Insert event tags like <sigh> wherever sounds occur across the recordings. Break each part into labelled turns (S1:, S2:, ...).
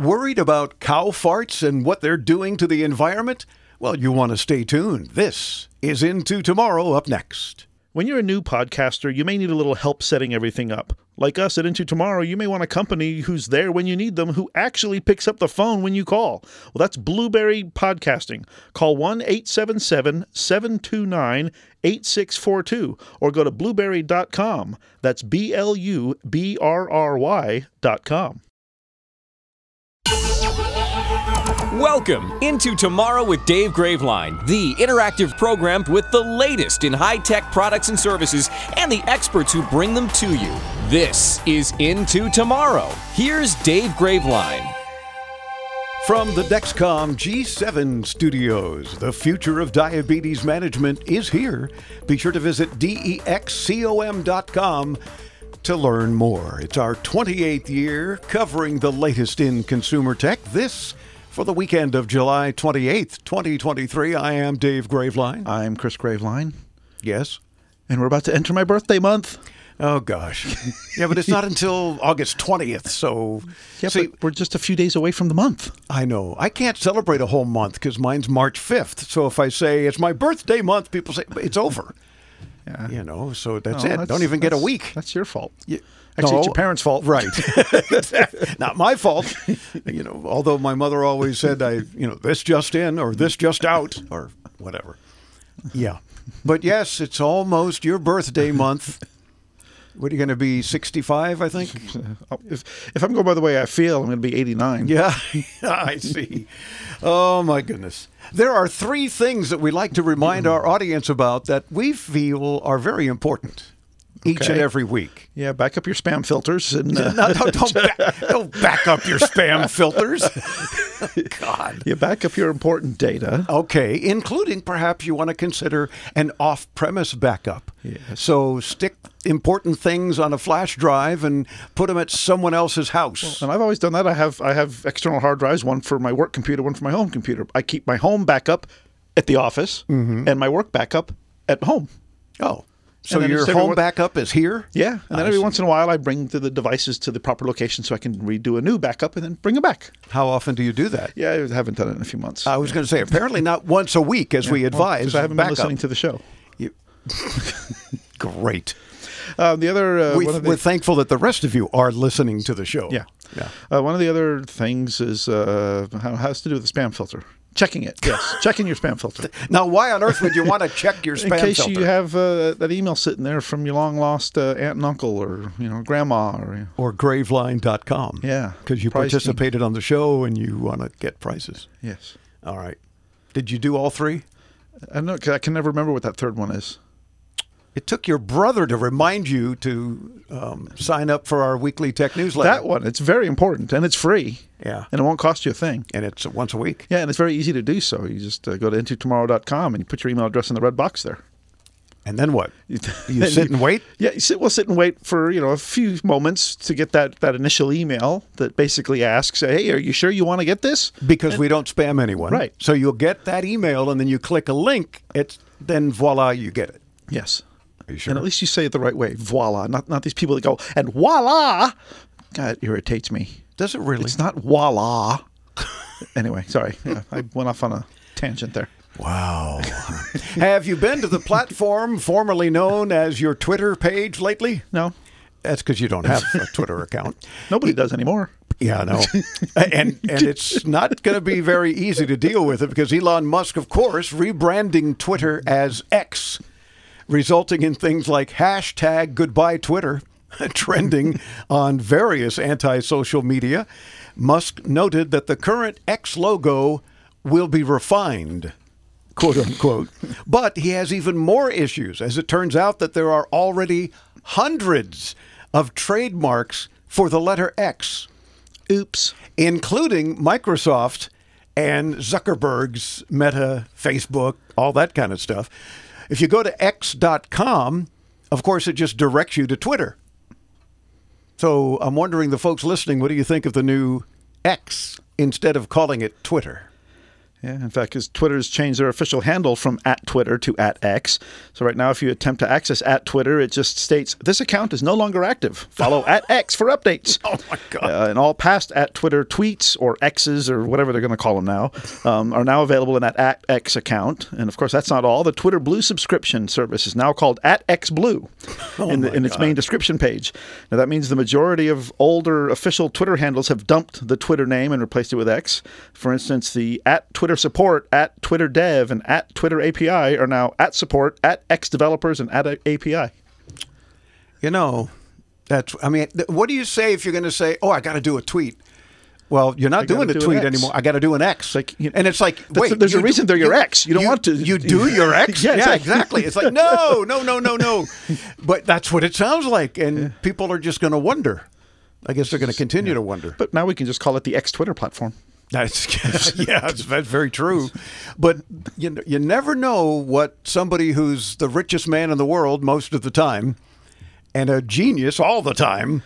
S1: Worried about cow farts and what they're doing to the environment? Well, you want to stay tuned. This is Into Tomorrow up next.
S2: When you're a new podcaster, you may need a little help setting everything up. Like us at Into Tomorrow, you may want a company who's there when you need them, who actually picks up the phone when you call. Well, that's Blubrry Podcasting. Call 1 877 729 8642 or go to blubrry.com. That's B L U B R R Y.com.
S3: Welcome into Tomorrow with Dave Graveline, the interactive program with the latest in high tech products and services and the experts who bring them to you. This is Into Tomorrow. Here's Dave Graveline.
S1: From the Dexcom G7 studios, the future of diabetes management is here. Be sure to visit dexcom.com to learn more. It's our 28th year covering the latest in consumer tech. This for the weekend of July 28th, 2023. I am Dave Graveline.
S2: I'm Chris Graveline,
S1: Yes.
S2: and we're about to enter my birthday month.
S1: Oh gosh. Yeah, but it's not <laughs> until August 20th, so
S2: Yeah,
S1: see,
S2: but we're just a few days away from the month.
S1: I know. I can't celebrate a whole month because mine's March 5th. So if I say it's my birthday month, people say it's over.
S2: Yeah.
S1: You know, so that's
S2: No,
S1: it. Don't even get a week.
S2: That's your fault. Actually,
S1: No.
S2: it's your parents' fault.
S1: Right. <laughs> <laughs> Not my fault. You know, although my mother always said I, you know, this just in or this just out or whatever. Yeah. But yes, it's almost your birthday month. What are you going to be 65, I think? <laughs>
S2: Oh, If, if I'm going by the way I feel, I'm going to be 89.
S1: Yeah, I see. Oh my goodness. There are three things that we like to remind our audience about that we feel are very important each
S2: Okay.
S1: and every week.
S2: Yeah, back up your spam filters and uh, <laughs>
S1: No, don't, don't, back, don't back up your spam filters. <laughs> God.
S2: you back up your important data.
S1: Okay, including perhaps you want to consider an off premise backup.
S2: Yes.
S1: So stick important things on a flash drive and put them at someone else's house.
S2: And I've always done that. I have I have external hard drives, one for my work computer, one for my home computer. I keep my home backup at the office
S1: Mm-hmm.
S2: and my work backup at home.
S1: oh, so your home
S2: everyone-
S1: backup is here?
S2: Yeah, and then
S1: I
S2: every
S1: see.
S2: once in a while I bring the, the devices to the proper location so I can redo a new backup and then bring them back.
S1: How often do you do that?
S2: Yeah, I haven't done it in a few months.
S1: I was going to say, apparently not once a week as we
S2: Well, I haven't been listening to the show.
S1: You- <laughs> Great.
S2: Uh, the other uh,
S1: we,
S2: one
S1: we're thankful that the rest of you are listening to the show.
S2: Yeah.
S1: Yeah.
S2: Uh, one of the other things is uh, how has to do with the spam filter. Checking it, yes. <laughs> Checking your spam filter.
S1: Now, why on earth would you want to <laughs> check your spam filter?
S2: In case
S1: filter?
S2: you have uh, that email sitting there from your long lost uh, aunt and uncle or you know grandma or
S1: or graveline.com.
S2: Yeah.
S1: Because you
S2: Pricing.
S1: participated on the show and you want to get prices.
S2: yes.
S1: All right. Did you do all three?
S2: I know 'cause I can never remember what that third one is.
S1: It took your brother to remind you to um, sign up for our weekly tech newsletter.
S2: That one, it's very important and it's free.
S1: Yeah.
S2: And it won't cost you a thing.
S1: And it's once a week.
S2: Yeah, and it's very easy to do so. You just uh, go to intotomorrow.com and you put your email address in the red box there.
S1: And then what? <laughs> You sit and wait?
S2: Yeah, you sit. We'll sit and wait for you know a few moments to get that that initial email that basically asks, "Hey, are you sure you want to get this?"
S1: Because we don't spam anyone.
S2: Right.
S1: So you'll get that email and then you click a link. It's then voila, you get it.
S2: Yes.
S1: Are you sure?
S2: And at least you say it the right way. Voila, not not these people that go and voila. God, it irritates me.
S1: Does it really?
S2: It's not voila. <laughs> anyway, sorry. Yeah, I went off on a tangent there.
S1: Wow. <laughs> Have you been to the platform formerly known as your Twitter page lately?
S2: No,
S1: That's because you don't have a Twitter account. <laughs>
S2: nobody does anymore.
S1: Yeah, no, and and it's not going to be very easy to deal with it because Elon Musk, of course, rebranding Twitter as X, resulting in things like hashtag goodbye Twitter <laughs> trending on various anti-social media. Musk noted that the current X logo will be refined quote unquote. But he has even more issues, as it turns out that there are already hundreds of trademarks for the letter X,
S2: Oops.
S1: including Microsoft and Zuckerberg's Meta, Facebook, all that kind of stuff. If you go to x.com, of course, it just directs you to Twitter. So I'm wondering, the folks listening, what do you think of the new X instead of calling it Twitter?
S2: Yeah, in fact, because Twitter's changed their official handle from at Twitter to at X. So right now, if you attempt to access at Twitter, it just states this account is no longer active. Follow at X for updates. <laughs>
S1: Oh my God.
S2: Uh, and all past at Twitter tweets or X's or whatever they're going to call them now um, are now available in that at X account. And of course, that's not all. The Twitter Blue subscription service is now called at X Blue in, the, in its main description page. Now that means the majority of older official Twitter handles have dumped the Twitter name and replaced it with X. For instance, the at Twitter support, at Twitter dev, and at Twitter API are now at support, at X developers, and at API.
S1: You know, that's. I mean, th- what do you say if you're going to say, "Oh, I got to do a tweet"? Well, you're not doing a
S2: do
S1: tweet anymore. I got to do an X.
S2: Like, you-
S1: and it's like, wait,
S2: there's a
S1: you
S2: reason
S1: do-
S2: they're your X. You don't want to-
S1: You do <laughs> your X.
S2: Yeah,
S1: yeah,
S2: exactly.
S1: exactly. It's like no, <laughs> no, no, no, no. But that's what it sounds like, and people are just going to wonder. I guess they're going to continue to wonder.
S2: But now we can just call it the X Twitter platform. <laughs>
S1: That's yeah, <laughs> that's, that's very true. But you you never know what somebody who's the richest man in the world most of the time and a genius all the time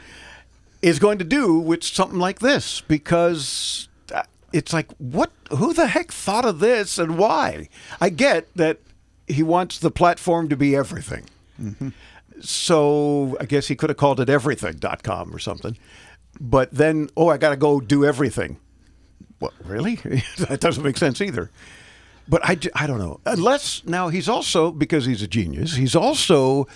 S1: is going to do with something like this because uh, it's like what who the heck thought of this and why? I get that he wants the platform to be everything. So I guess he could have called it everything.com or something. But then, oh, I got to go do everything. What, really? <laughs> that doesn't make sense either. But I, I don't know. Unless now he's also, because he's a genius, he's also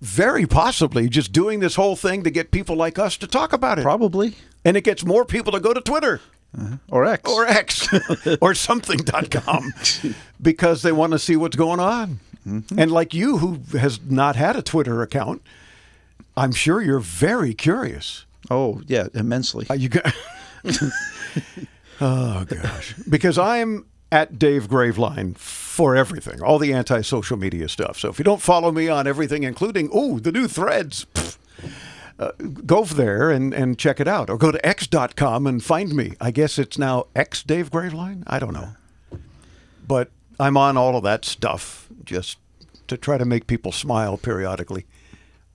S1: very possibly just doing this whole thing to get people like us to talk about it.
S2: Probably.
S1: And it gets more people to go to Twitter uh-huh.
S2: Or X.
S1: or X <laughs> or something.com because they want to see what's going on. Mm-hmm. And like you, who has not had a Twitter account, I'm sure you're very curious.
S2: oh, yeah, immensely.
S1: You go- <laughs> oh gosh, because I'm at Dave Graveline for everything, all the anti-social media stuff. So if you don't follow me on everything, including oh the new threads. pff, Uh, go there and, and check it out, or go to x.com and find me. I guess it's now X Dave Graveline. I don't know, but I'm on all of that stuff just to try to make people smile periodically,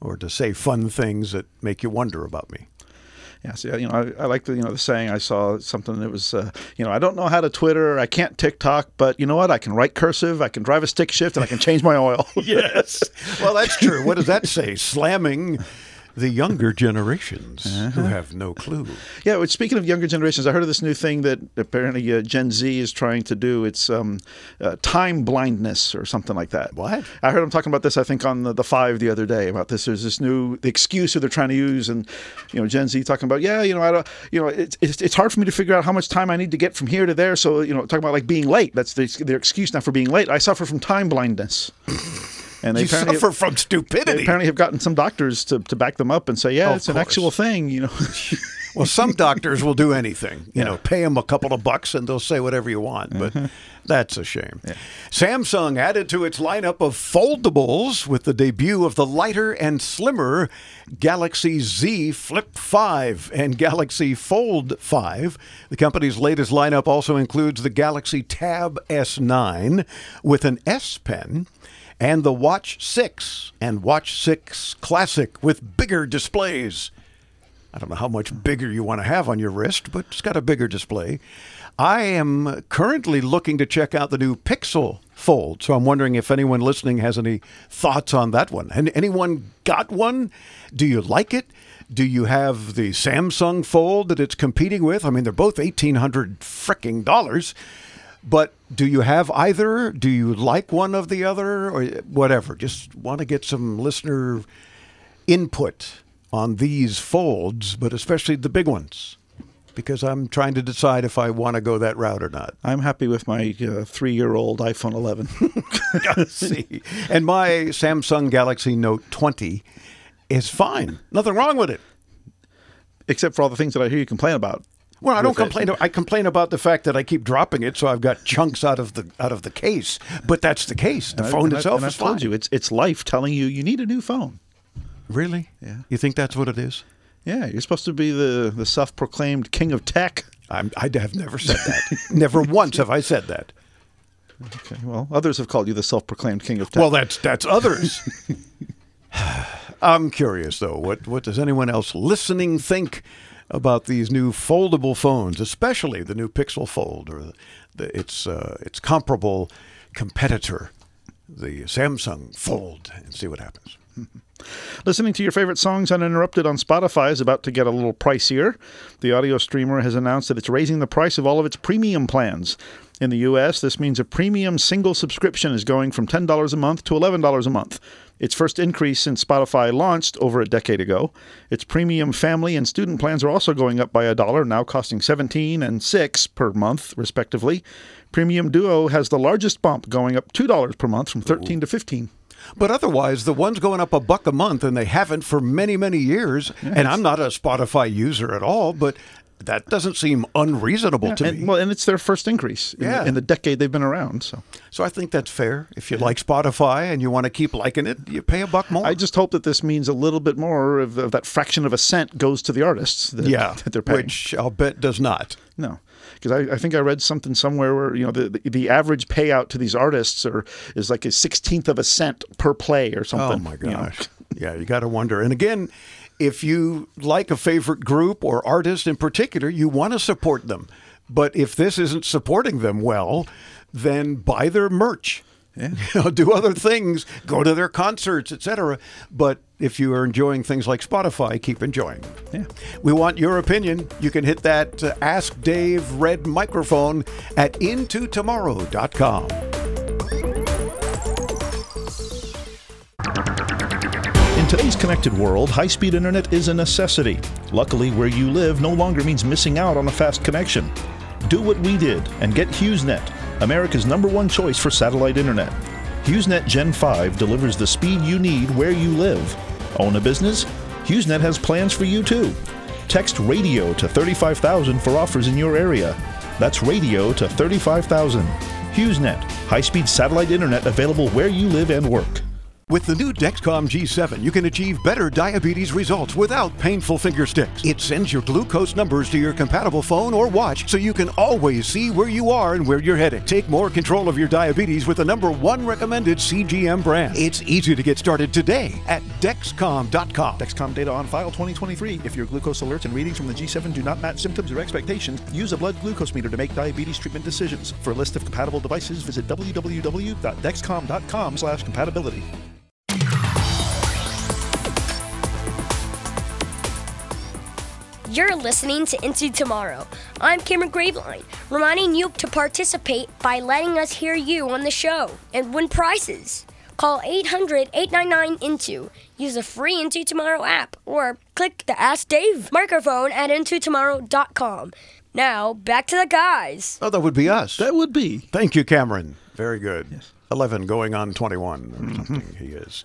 S1: or to say fun things that make you wonder about me.
S2: Yeah, you know, I, I like the you know the saying. I saw something that was, uh, you know, I don't know how to Twitter, I can't TikTok, but you know what? I can write cursive, I can drive a stick shift, and I can change my oil. <laughs>
S1: yes. Well, that's true. What does that say? Slamming the younger <laughs> generations who have no clue.
S2: yeah. Speaking of younger generations, I heard of this new thing that apparently uh, Gen Z is trying to do. It's um, uh, time blindness or something like that.
S1: What?
S2: I heard them talking about this. I think on the, the five the other day about this. There's this new the excuse that they're trying to use, and you know Gen Z talking about yeah, you know I don't, you know it's, it's it's hard for me to figure out how much time I need to get from here to there. So you know talking about like being late. That's the, their excuse now for being late. I suffer from time blindness. <laughs> And they
S1: You
S2: apparently
S1: suffer from
S2: they
S1: stupidity.
S2: apparently have gotten some doctors to, to back them up and say, yeah,
S1: Of
S2: it's an actual thing. You know, <laughs>
S1: Well, some doctors will do anything. You know, pay them a couple of bucks and they'll say whatever you want. But uh-huh. that's a shame. Samsung added to its lineup of foldables with the debut of the lighter and slimmer Galaxy Z Flip 5 and Galaxy Fold 5. The company's latest lineup also includes the Galaxy Tab S9 with an S Pen and the Watch 6 and Watch 6 Classic with bigger displays. I don't know how much bigger you want to have on your wrist, but it's got a bigger display. I am currently looking to check out the new Pixel Fold, so I'm wondering if anyone listening has any thoughts on that one. And anyone got one? Do you like it? Do you have the Samsung Fold that it's competing with? I mean, they're both eighteen hundred fricking dollars. But do you have either? Do you like one of the other, or whatever? Just want to get some listener input on these folds, but especially the big ones, because I'm trying to decide if I want to go that route or not.
S2: I'm happy with my uh, three year old iPhone 11. <laughs>
S1: See, and my Samsung Galaxy Note 20 is fine. Nothing wrong with it.
S2: Except for all the things that I hear you complain about.
S1: Well, I don't
S2: with it.
S1: complain. I complain about the fact that I keep dropping it, so I've got chunks out of the out of the case. But that's the case. The
S2: And I-
S1: phone
S2: I-
S1: itself
S2: and
S1: is
S2: I've told
S1: fine.
S2: you, it's it's life telling you you need a new phone.
S1: Really?
S2: Yeah.
S1: You think that's what it is?
S2: Yeah, you're supposed to be the, the self proclaimed king of tech.
S1: I'm, I have never said that. never once have I said that.
S2: Okay, well, others have called you the self proclaimed king of tech.
S1: Well, that's that's others. <laughs> <sighs> I'm curious though. What what does anyone else listening think about these new foldable phones, especially the new Pixel Fold or the, its uh, its comparable competitor, the Samsung Fold, and see what happens. <laughs>
S2: Listening to your favorite songs uninterrupted on Spotify is about to get a little pricier. The audio streamer has announced that it's raising the price of all of its premium plans. In the US, this means a premium single subscription is going from $10 a month to $11 a month. Its first increase since Spotify launched over a decade ago. Its premium family and student plans are also going up by a dollar, now costing 17 and 6 per month, respectively. Premium Duo has the largest bump, going up $2 per month from 13 to 15.
S1: But otherwise, the one's going up a buck a month, and they haven't for many, many years. And I'm not a Spotify user at all, but that doesn't seem unreasonable to
S2: and,
S1: me.
S2: Well, and it's their first increase in,
S1: Yeah.
S2: the, in the decade they've been around. So
S1: so I think that's fair. If you like Spotify and you want to keep liking it, you pay a buck more.
S2: I just hope that this means a little bit more of, of that fraction of a cent goes to the artists that,
S1: yeah, <laughs>
S2: that they're paying.
S1: which I'll bet does not.
S2: No, because I, I think I read something somewhere where you know the, the the average payout to these artists are is like a sixteenth of a cent per play or oh, something.
S1: Oh my
S2: you know.
S1: gosh. yeah, you got to wonder. And again, if you like a favorite group or artist in particular, you want to support them. But if this isn't supporting them well, then buy their merch.
S2: Yeah. <laughs>
S1: You know, do other things, go to their concerts, etc. But if you are enjoying things like Spotify, keep enjoying. them.
S2: Yeah.
S1: We want your opinion. You can hit that uh, Ask Dave red microphone at intotomorrow.com.
S2: In today's connected world, high speed internet is a necessity. Luckily, where you live no longer means missing out on a fast connection. Do what we did and get HughesNet, America's number one choice for satellite internet. HughesNet Gen 5 delivers the speed you need where you live. Own a business? HughesNet has plans for you too. Text radio to 35,000 for offers in your area. That's radio to 35,000. HughesNet, high speed satellite internet available where you live and work.
S1: With the new Dexcom G7, you can achieve better diabetes results without painful finger sticks. It sends your glucose numbers to your compatible phone or watch so you can always see where you are and where you're headed. Take more control of your diabetes with the number one recommended CGM brand. It's easy to get started today at Dexcom.com.
S2: Dexcom data on file 2023. If your glucose alerts and readings from the G7 do not match symptoms or expectations, use a blood glucose meter to make diabetes treatment decisions. For a list of compatible devices, visit www.dexcom.com/compatibility.
S4: You're listening to Into Tomorrow. I'm Cameron Graveline, reminding you to participate by letting us hear you on the show and win prizes. Call 800 899 INTO, use the free Into Tomorrow app, or click the Ask Dave microphone at IntoTomorrow.com. Now, back to the guys.
S1: Oh, that would be us.
S2: That would be.
S1: Thank you, Cameron. Very good. 11 going on 21 or mm-hmm. something he is.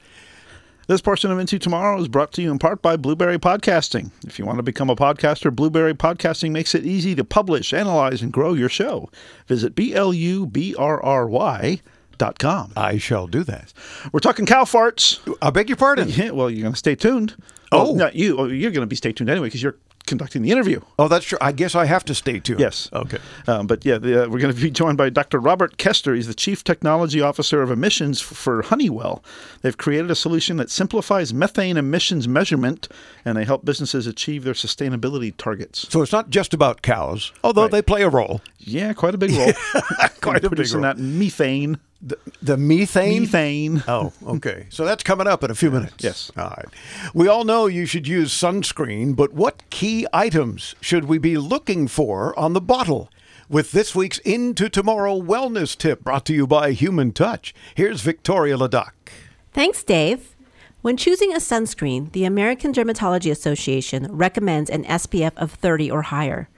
S2: This portion of Into Tomorrow is brought to you in part by Blubrry Podcasting. If you want to become a podcaster, Blubrry Podcasting makes it easy to publish, analyze, and grow your show. Visit B L U B R R Y dot com.
S1: I shall do that.
S2: We're talking cow farts.
S1: I beg your pardon.
S2: Yeah, well, you're going to stay tuned.
S1: Oh.
S2: Well, not you. Oh, you're going to be stay tuned anyway because you're conducting the interview.
S1: Oh, that's true. I guess I have to stay tuned.
S2: Yes.
S1: Okay.
S2: Um, but yeah, the, uh, we're going to be <laughs> joined by Dr. Robert Kester. He's the Chief Technology Officer of Emissions for Honeywell. They've created a solution that simplifies methane emissions measurement and they help businesses achieve their sustainability targets.
S1: So it's not just about cows, although
S2: Right.
S1: they play a role.
S2: Yeah, quite a big role. <laughs>
S1: Quite a big role.
S2: that methane.
S1: The, the methane.
S2: Methane.
S1: Oh, okay. <laughs> So that's coming up in a few minutes.
S2: Yes.
S1: All right. We all know you should use sunscreen, but what key items should we be looking for on the bottle? With this week's Into Tomorrow Wellness Tip brought to you by Human Touch, here's Victoria Ladoc.
S5: Thanks, Dave. When choosing a sunscreen, the American Dermatology Association recommends an SPF of 30 or higher.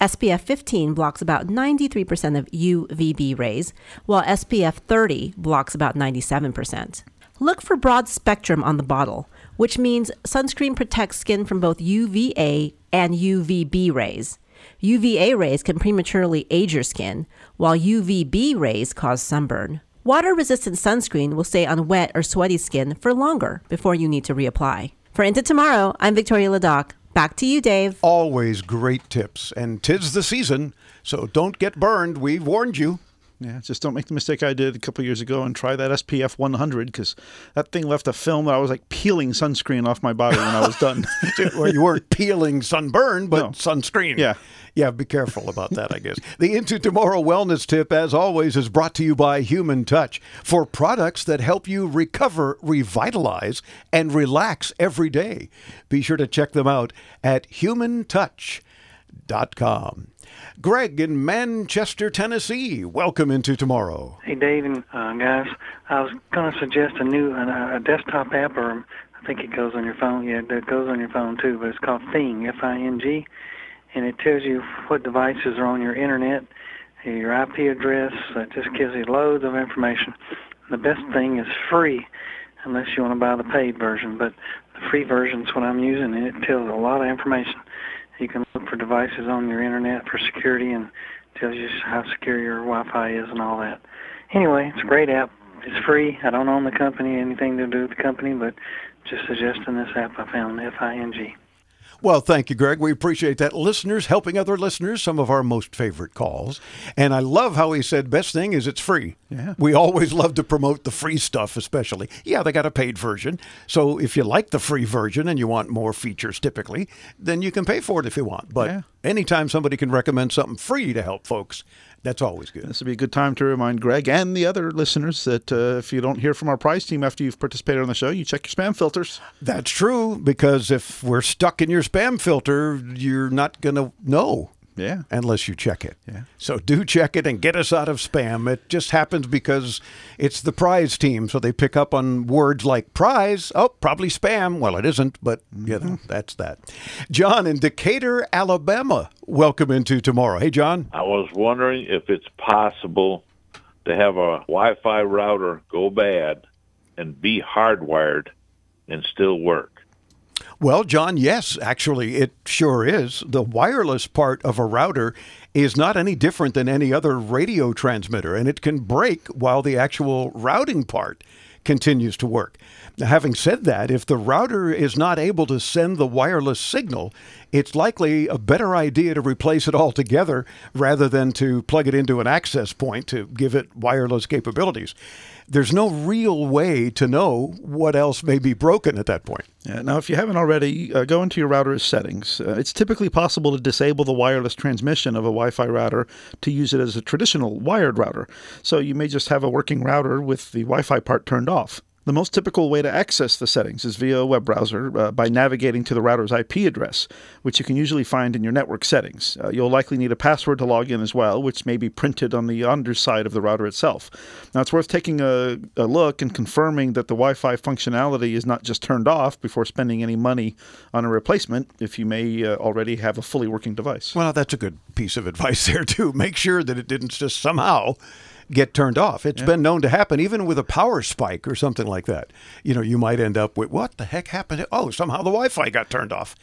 S5: SPF 15 blocks about 93% of UVB rays, while SPF 30 blocks about 97%. Look for broad spectrum on the bottle, which means sunscreen protects skin from both UVA and UVB rays. UVA rays can prematurely age your skin, while UVB rays cause sunburn. Water resistant sunscreen will stay on wet or sweaty skin for longer before you need to reapply. For Into Tomorrow, I'm Victoria Ladoc. Back to you, Dave.
S1: Always great tips, and tis the season, so don't get burned. We've warned you.
S2: Yeah, just don't make the mistake I did a couple years ago and try that SPF 100 because that thing left a film that I was like peeling sunscreen off my body when I was done. <laughs>
S1: well, you weren't peeling sunburn, but
S2: No.
S1: sunscreen.
S2: Yeah.
S1: Yeah, be careful about that, I guess. The Into Tomorrow Wellness Tip, as always, is brought to you by Human Touch for products that help you recover, revitalize, and relax every day. Be sure to check them out at humantouch.com. Greg in Manchester, Tennessee, welcome into tomorrow.
S6: Hey, Dave and uh, guys, I was going to suggest a new a, a desktop app, or I think it goes on your phone. Yeah, it goes on your phone too, but it's called Fing, F-I-N-G, and it tells you what devices are on your internet, your IP address. It just gives you loads of information. The best thing is free, unless you want to buy the paid version. But the free version is what I'm using, and it tells a lot of information. You can look for devices on your internet for security and tells you how secure your Wi-Fi is and all that. Anyway, it's a great app. It's free. I don't own the company, anything to do with the company, but just suggesting this app I found, F-I-N-G.
S1: Well, thank you, Greg. We appreciate that. Listeners helping other listeners, some of our most favorite calls. And I love how he said, best thing is it's free.
S2: Yeah.
S1: We always love to promote the free stuff, especially. Yeah, they got a paid version. So if you like the free version and you want more features typically, then you can pay for it if you want. But
S2: Yeah.
S1: anytime somebody can recommend something free to help folks, that's always good.
S2: This would be a good time to remind Greg and the other listeners that uh, if you don't hear from our prize team after you've participated on the show, you check your spam filters.
S1: That's true, because if we're stuck in your spam filter, you're not going to know.
S2: Yeah.
S1: unless you check it.
S2: Yeah.
S1: So do check it and get us out of spam. It just happens because it's the prize team, so they pick up on words like prize. Oh, probably spam. Well, it isn't, but you know mm-hmm. that's that. John in Decatur, Alabama. Welcome into tomorrow. Hey, John.
S7: I was wondering if it's possible to have a Wi-Fi router go bad and be hardwired and still work.
S1: Well, John, yes, actually, it sure is. The wireless part of a router is not any different than any other radio transmitter, and it can break while the actual routing part continues to work. Now, having said that, if the router is not able to send the wireless signal, it's likely a better idea to replace it altogether rather than to plug it into an access point to give it wireless capabilities. There's no real way to know what else may be broken at that point.
S2: Yeah, now, if you haven't already, uh, go into your router's settings. Uh, it's typically possible to disable the wireless transmission of a Wi Fi router to use it as a traditional wired router. So you may just have a working router with the Wi Fi part turned off. The most typical way to access the settings is via a web browser uh, by navigating to the router's IP address, which you can usually find in your network settings. Uh, you'll likely need a password to log in as well, which may be printed on the underside of the router itself. Now, it's worth taking a, a look and confirming that the Wi Fi functionality is not just turned off before spending any money on a replacement if you may uh, already have a fully working device.
S1: Well, that's a good piece of advice <laughs> there, too. Make sure that it didn't just somehow get turned off. It's been known to happen even with a power spike or something like that. You know, you might end up with what the heck happened? Oh, somehow the Wi Fi got turned off.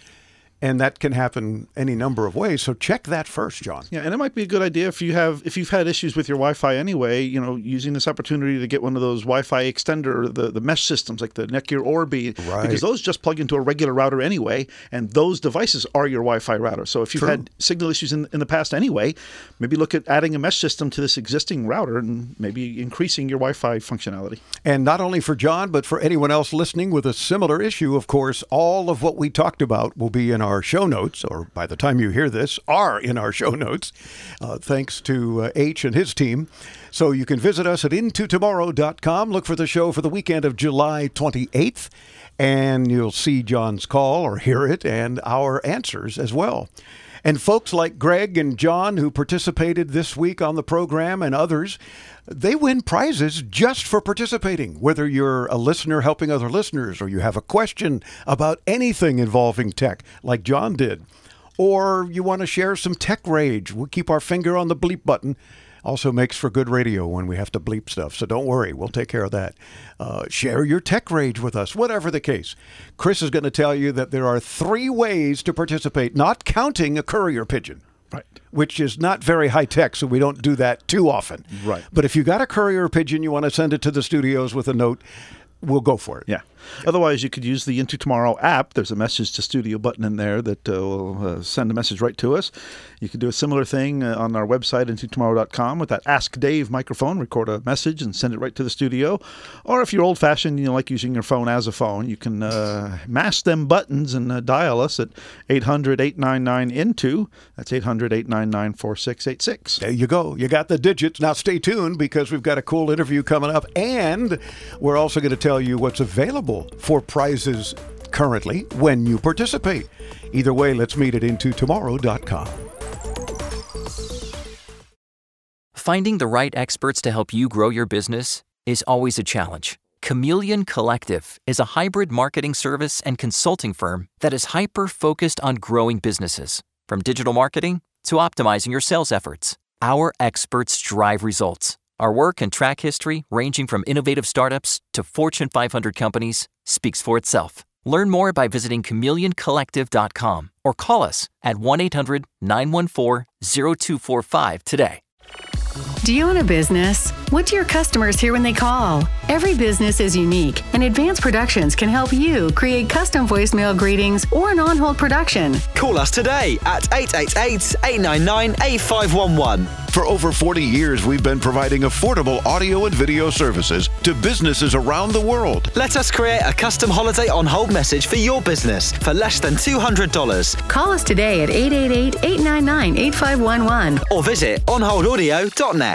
S1: And that can happen any number of ways. So check that first, John.
S2: Yeah, and it might be a good idea if you have if you've had issues with your Wi-Fi anyway. You know, using this opportunity to get one of those Wi-Fi extender, the the mesh systems like the Netgear Orbi,
S1: Right.
S2: because those just plug into a regular router anyway, and those devices are your Wi-Fi router. So if you've
S1: True.
S2: had signal issues in in the past anyway, maybe look at adding a mesh system to this existing router and maybe increasing your Wi-Fi functionality.
S1: And not only for John, but for anyone else listening with a similar issue, of course, all of what we talked about will be in our show notes, or by the time you hear this, are in our show notes, uh, thanks to uh, H and his team. So you can visit us at intotomorrow.com. Look for the show for the weekend of July 28th, and you'll see John's call or hear it and our answers as well. And folks like Greg and John, who participated this week on the program, and others, they win prizes just for participating. Whether you're a listener helping other listeners, or you have a question about anything involving tech, like John did, or you want to share some tech rage, we'll keep our finger on the bleep button. Also makes for good radio when we have to bleep stuff, so don't worry, we'll take care of that. Uh, share your tech rage with us, whatever the case. Chris is going to tell you that there are three ways to participate, not counting a courier pigeon.
S2: Right.
S1: Which is not very high tech, so we don't do that too often.
S2: Right.
S1: But if you got a courier pigeon, you want to send it to the studios with a note. We'll go for it.
S2: Yeah. Otherwise, you could use the Into Tomorrow app. There's a message to studio button in there that uh, will uh, send a message right to us. You could do a similar thing uh, on our website, intotomorrow.com, with that Ask Dave microphone. Record a message and send it right to the studio. Or if you're old fashioned, and you know, like using your phone as a phone, you can uh, mash them buttons and uh, dial us at 800 899 INTO. That's 800 899 4686.
S1: There you go. You got the digits. Now stay tuned because we've got a cool interview coming up, and we're also going to tell you what's available for prizes currently when you participate. Either way, let's meet at intotomorrow.com.
S8: Finding the right experts to help you grow your business is always a challenge. Chameleon Collective is a hybrid marketing service and consulting firm that is hyper focused on growing businesses, from digital marketing to optimizing your sales efforts. Our experts drive results. Our work and track history, ranging from innovative startups to Fortune 500 companies, speaks for itself. Learn more by visiting chameleoncollective.com or call us at 1 800 914 0245 today.
S9: Do you own a business? What do your customers hear when they call? Every business is unique, and Advanced Productions can help you create custom voicemail greetings or an on hold production.
S10: Call us today at 888 899 8511.
S11: For over 40 years, we've been providing affordable audio and video services to businesses around the world.
S10: Let us create a custom holiday on hold message for your business for less than $200.
S9: Call us today at 888 899 8511
S10: or visit onholdaudio.net.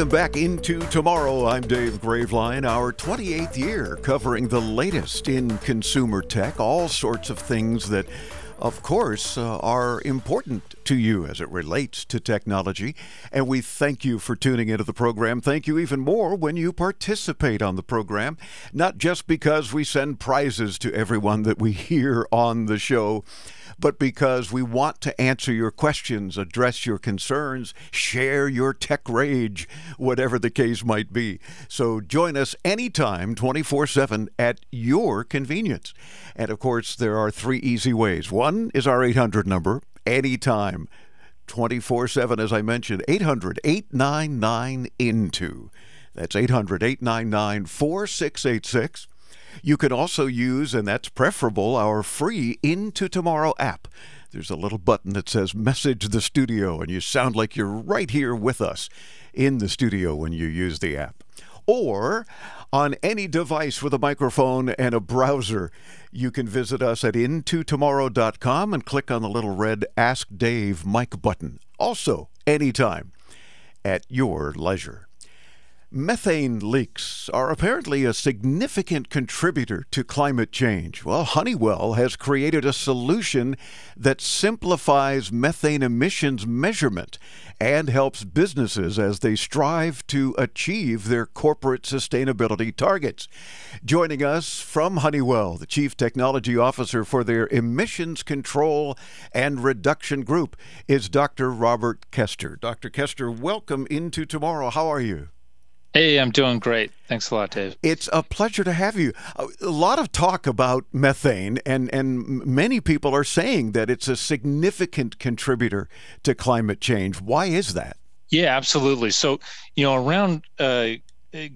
S1: Welcome back into tomorrow. I'm Dave Graveline, our 28th year covering the latest in consumer tech, all sorts of things that, of course, uh, are important to you as it relates to technology. And we thank you for tuning into the program. Thank you even more when you participate on the program, not just because we send prizes to everyone that we <laughs> hear on the show but because we want to answer your questions, address your concerns, share your tech rage, whatever the case might be. So join us anytime, 24 7, at your convenience. And of course, there are three easy ways. One is our 800 number, anytime. 24 7, as I mentioned, 800 899 INTO. That's 800 899 4686. You can also use, and that's preferable, our free Into Tomorrow app. There's a little button that says Message the Studio, and you sound like you're right here with us in the studio when you use the app. Or on any device with a microphone and a browser, you can visit us at intotomorrow.com and click on the little red Ask Dave mic button. Also, anytime at your leisure. Methane leaks are apparently a significant contributor to climate change. Well, Honeywell has created a solution that simplifies methane emissions measurement and helps businesses as they strive to achieve their corporate sustainability targets. Joining us from Honeywell, the Chief Technology Officer for their Emissions Control and Reduction Group, is Dr. Robert Kester. Dr. Kester, welcome into tomorrow. How are you?
S12: Hey, I'm doing great. Thanks a lot, Dave.
S1: It's a pleasure to have you. A lot of talk about methane, and, and many people are saying that it's a significant contributor to climate change. Why is that?
S12: Yeah, absolutely. So, you know, around uh,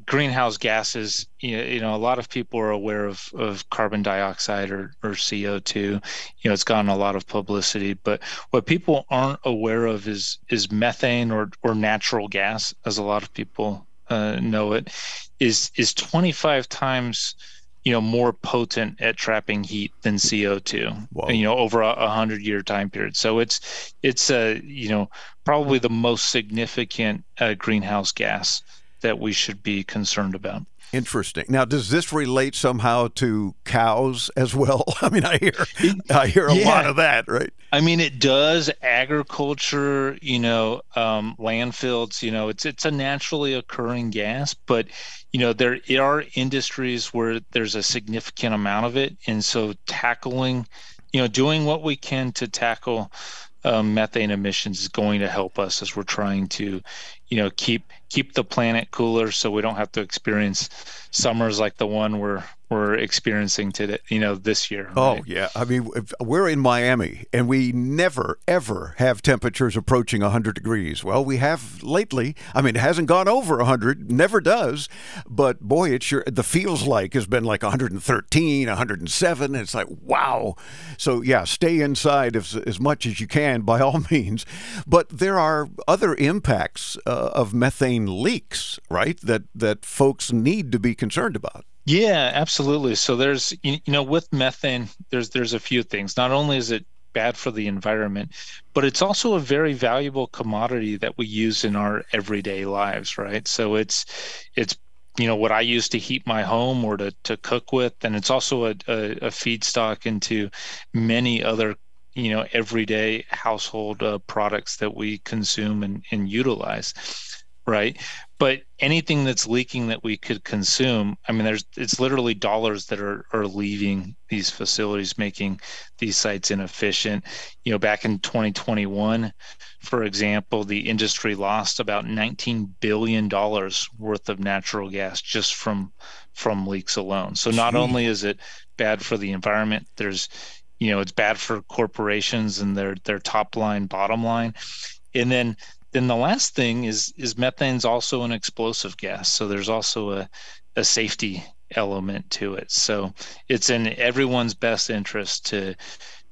S12: greenhouse gases, you know, you know, a lot of people are aware of, of carbon dioxide or, or CO2. You know, it's gotten a lot of publicity, but what people aren't aware of is is methane or, or natural gas, as a lot of people uh, know it, is is 25 times you know more potent at trapping heat than CO2. Wow. You know, over a, a hundred year time period. So it's it's a uh, you know probably the most significant uh, greenhouse gas that we should be concerned about.
S1: Interesting. Now, does this relate somehow to cows as well? <laughs> I mean, I hear I hear a
S12: Yeah.
S1: lot of that, right?
S12: I mean, it does. Agriculture, you know, um, landfills, you know, it's it's a naturally occurring gas, but you know, there are industries where there's a significant amount of it, and so tackling, you know, doing what we can to tackle um, methane emissions is going to help us as we're trying to, you know, keep keep the planet cooler, so we don't have to experience summers like the one we're we're experiencing today, you know, this year.
S1: Oh yeah, I mean we're in Miami and we never ever have temperatures approaching 100 degrees. Well, we have lately. I mean, it hasn't gone over 100, never does, but boy, it sure the feels like has been like 113, 107. It's like wow. So yeah, stay inside as as much as you can by all <laughs> means. But there are other impacts uh, Uh, of methane leaks, right? That that folks need to be concerned about.
S12: Yeah, absolutely. So there's you you know with methane there's there's a few things. Not only is it bad for the environment, but it's also a very valuable commodity that we use in our everyday lives, right? So it's it's you know what I use to heat my home or to to cook with, and it's also a a, a feedstock into many other you know everyday household uh, products that we consume and, and utilize right? But anything that's leaking that we could consume i mean there's it's literally dollars that are are leaving these facilities making these sites inefficient. You know back in 2021 for example the industry lost about 19 billion dollars worth of natural gas just from from leaks alone. So not only is it bad for the environment there's you know it's bad for corporations and their their top line bottom line. And then then the last thing is is methane's also an explosive gas. So there's also a a safety element to it. So it's in everyone's best interest to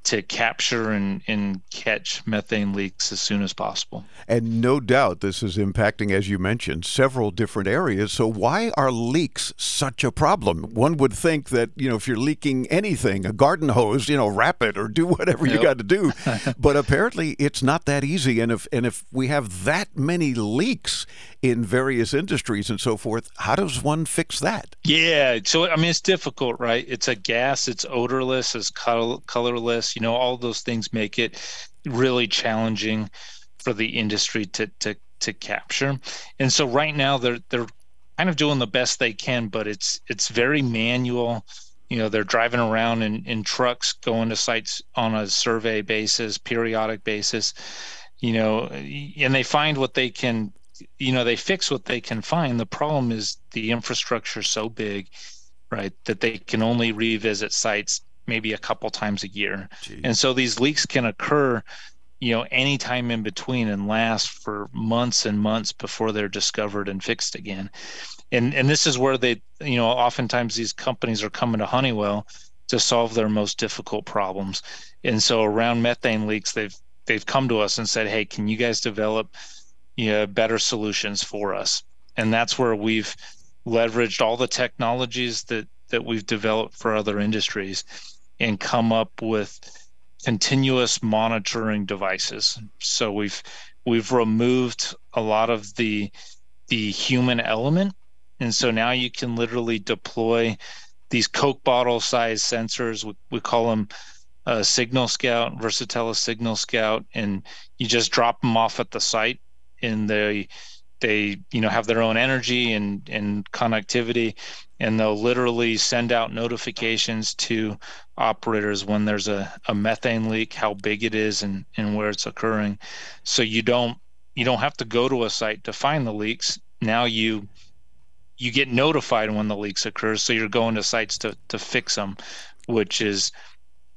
S12: to capture and, and catch methane leaks as soon as possible
S1: And no doubt this is impacting, as you mentioned, several different areas. So, why are leaks such a problem? One would think that, you know, if you're leaking anything, a garden hose, you know, wrap it or do <laughs> whatever you got to do. <laughs> but apparently it's not that easy. And if, and if we have that many leaks in various industries and so forth, how does one fix that?
S12: Yeah, so I mean it's difficult, right? It's a gas, it's odorless, it's color, You know, all those things make it really challenging for the industry to to to capture. And so right now they're they're kind of doing the best they can, but it's it's very manual. You know, they're driving around in, in trucks, going to sites on a survey basis, periodic basis. You know, and they find what they can you know they fix what they can find the problem is the infrastructure is so big right that they can only revisit sites maybe a couple times a year. And so these leaks can occur you know anytime in between and last for months and months before they're discovered and fixed again. And and this is where they you know oftentimes these companies are coming to honeywell to solve their most difficult problems. And so around methane leaks they've they've come to us and said hey can you guys develop you know, better solutions for us. And that's where we've leveraged all the technologies that that we've developed for other industries and come up with continuous monitoring devices. So we've we've removed a lot of the the human element. And so now you can literally deploy these coke bottle size sensors. We, we call them uh, signal scout Versatilis signal scout. And you just drop them off at the site and they they you know have their own energy and and connectivity and they'll literally send out notifications to operators when there's a, a methane leak how big it is and and where it's occurring. So you don't you don't have to go to a site to find the leaks. Now you you get notified when the leaks occur so you're going to sites to to fix them which is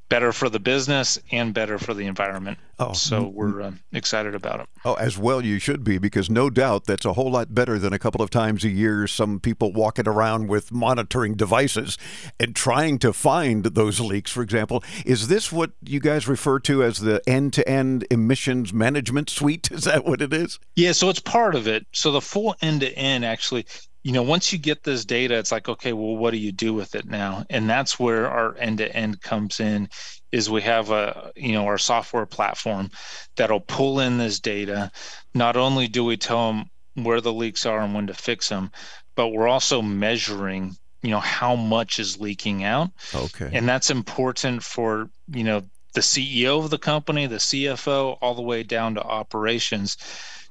S12: better for the business and better for the environment
S1: Oh,
S12: so
S1: mm,
S12: we're uh, excited about it
S1: Oh, as well you should be, because no doubt that's a whole lot better than a couple of times a year some people walking around with monitoring devices and trying to find those leaks, for example. Is this what you guys refer to as the end to end emissions management suite? <laughs> Is that what it is?
S12: Yeah, so it's part of it. So the full end to end actually, you know, once you get this data, it's like, okay, well, what do you do with it now? And that's where our end to end comes in is we have a, you know, our software platform that'll pull in this data. Not only do we tell them where the leaks are and when to fix them, but we're also measuring you know how much is leaking out
S1: Okay.
S12: and that's important for you know the ceo of the company the cfo all the way down to operations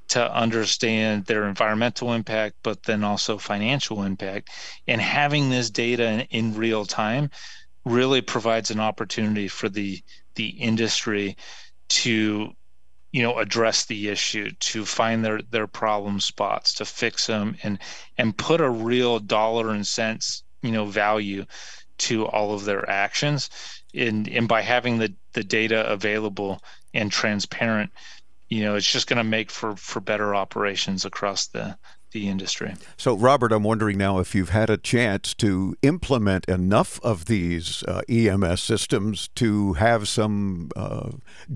S12: to understand their environmental impact but then also financial impact. And having this data in, in real time really provides an opportunity for the the industry to you know address the issue to find their their problem spots to fix them and and put a real dollar and cents you know value to all of their actions. And and by having the the data available and transparent you know it's just going to make for for better operations across the the industry
S1: So, Robert, I'm wondering now if you've had a chance to implement enough of these uh, EMS systems to have some uh,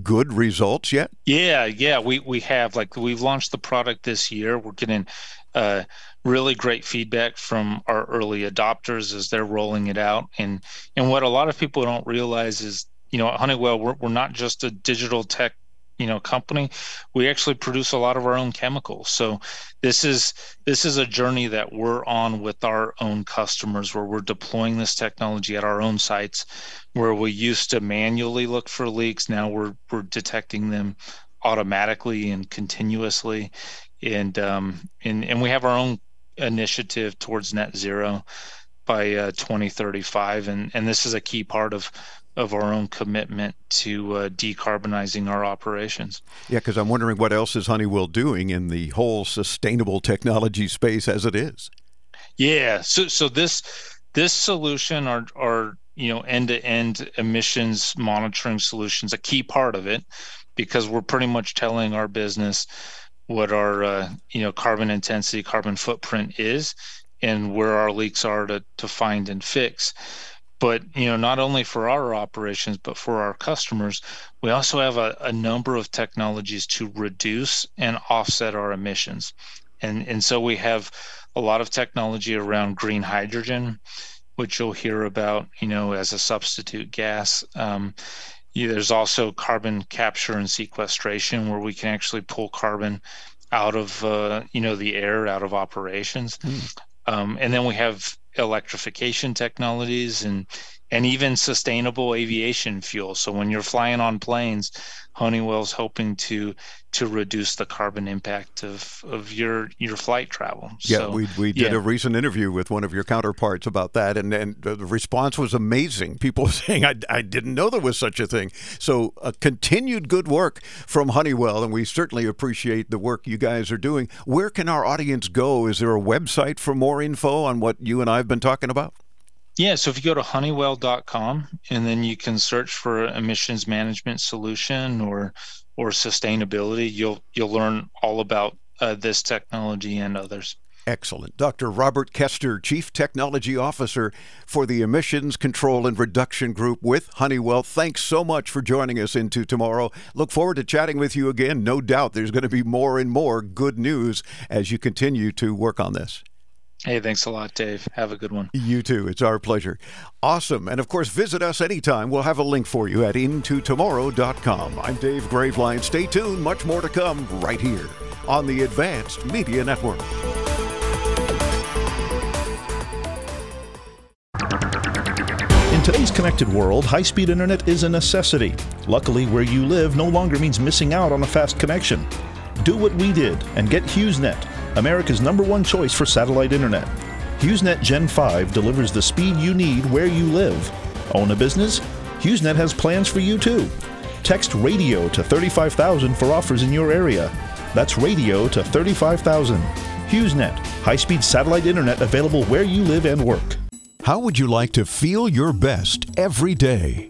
S1: good results yet?
S12: Yeah, yeah, we we have like we've launched the product this year. We're getting uh, really great feedback from our early adopters as they're rolling it out. And and what a lot of people don't realize is, you know, at Honeywell, we're we're not just a digital tech, you know, company. We actually produce a lot of our own chemicals. So this is this is a journey that we're on with our own customers where we're deploying this technology at our own sites where we used to manually look for leaks now we're we're detecting them automatically and continuously and um and and we have our own initiative towards net zero by uh, 2035 and and this is a key part of of our own commitment to uh, decarbonizing our operations
S1: Yeah, because I'm wondering what else is Honeywell doing in the whole sustainable technology space as it is.
S12: Yeah. So so this this solution are are you know end to end emissions monitoring solutions a key part of it because we're pretty much telling our business what our uh, you know carbon intensity carbon footprint is and where our leaks are to to find and fix but you know not only for our operations but for our customers we also have a, a number of technologies to reduce and offset our emissions. And and so we have a lot of technology around green hydrogen which you'll hear about you know as a substitute gas. Um, there's also carbon capture and sequestration where we can actually pull carbon out of uh, you know the air out of operations. Um, and then we have electrification technologies and and even sustainable aviation fuel. So when you're flying on planes, Honeywell's hoping to to reduce the carbon impact of of your your flight travel.
S1: Yeah,
S12: so,
S1: we, we did
S12: yeah.
S1: a recent interview with one of your counterparts about that, and, and the response was amazing. People <laughs> saying, I, I didn't know there was such a thing. So, uh, continued good work from Honeywell, and we certainly appreciate the work you guys are doing. Where can our audience go? Is there a website for more info on what you and I have been talking about?
S12: Yeah, so if you go to honeywell.com and then you can search for emissions management solution or or sustainability, you'll you'll learn all about uh, this technology and others.
S1: Excellent. Dr. Robert Kester, Chief Technology Officer for the Emissions Control and Reduction Group with Honeywell. Thanks so much for joining us into tomorrow. Look forward to chatting with you again. No doubt there's going to be more and more good news as you continue to work on this.
S12: Hey, thanks a lot, Dave. Have a good one.
S1: You too. It's our pleasure. Awesome. And of course, visit us anytime. We'll have a link for you at intotomorrow.com. I'm Dave Graveline. Stay tuned. Much more to come right here on the Advanced Media Network.
S2: In today's connected world, high speed internet is a necessity. Luckily, where you live no longer means missing out on a fast connection. Do what we did and get HughesNet, America's number one choice for satellite internet. HughesNet Gen 5 delivers the speed you need where you live. Own a business? HughesNet has plans for you too. Text radio to 35,000 for offers in your area. That's radio to 35,000. HughesNet, high speed satellite internet available where you live and work.
S11: How would you like to feel your best every day?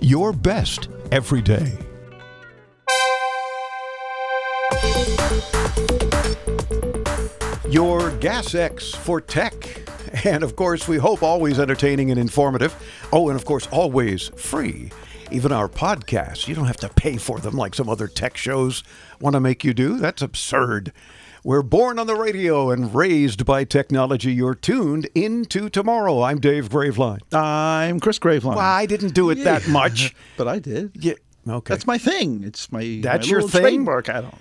S11: your best every day.
S1: Your Gas X for Tech. And of course, we hope always entertaining and informative. Oh, and of course, always free. Even our podcasts, you don't have to pay for them like some other tech shows want to make you do. That's absurd. We're born on the radio and raised by technology. You're tuned into tomorrow. I'm Dave Graveline.
S2: I'm Chris Graveline.
S1: Well, I didn't do it that much. <laughs>
S2: but I did.
S1: Yeah. Okay.
S2: That's my thing. It's my
S1: That's
S2: my
S1: your thing?
S2: trademark. I don't.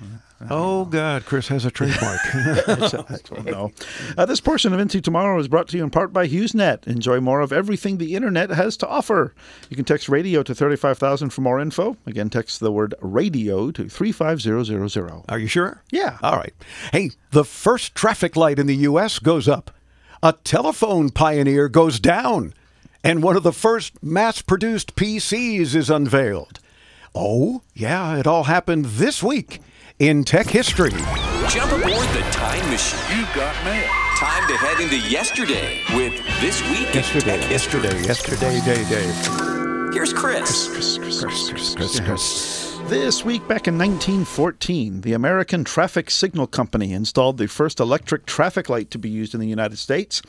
S1: Oh God, Chris has a trademark. <laughs>
S2: I don't know. Uh, this portion of Into Tomorrow is brought to you in part by HughesNet. Enjoy more of everything the internet has to offer. You can text radio to 35000 for more info. Again, text the word radio to 35000.
S1: Are you sure?
S2: Yeah.
S1: All right. Hey, the first traffic light in the U.S. goes up. A telephone pioneer goes down. And one of the first mass produced PCs is unveiled. Oh, yeah, it all happened this week in tech history.
S3: Jump aboard the time machine. You got mail. Time to head into yesterday with This Week in
S1: Yesterday,
S3: Tech History.
S1: yesterday, yesterday, day, day.
S3: Here's Chris.
S2: This week, back in 1914, the American Traffic Signal Company installed the first electric traffic light to be used in the United States.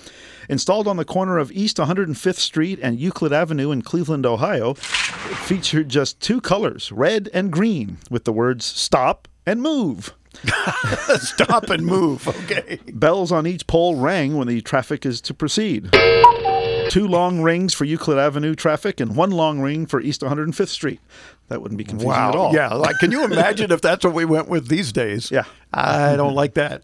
S2: Installed on the corner of East 105th Street and Euclid Avenue in Cleveland, Ohio, it featured just two colors, red and green, with the words stop and move. <laughs>
S1: Stop and move. Okay.
S2: Bells on each pole rang when the traffic is to proceed. Two long rings for Euclid Avenue traffic and one long ring for East 105th Street. That wouldn't be confusing
S1: Wow.
S2: at all.
S1: Yeah. Like, can you imagine if that's what we went with these days?
S2: Yeah.
S1: I don't like that.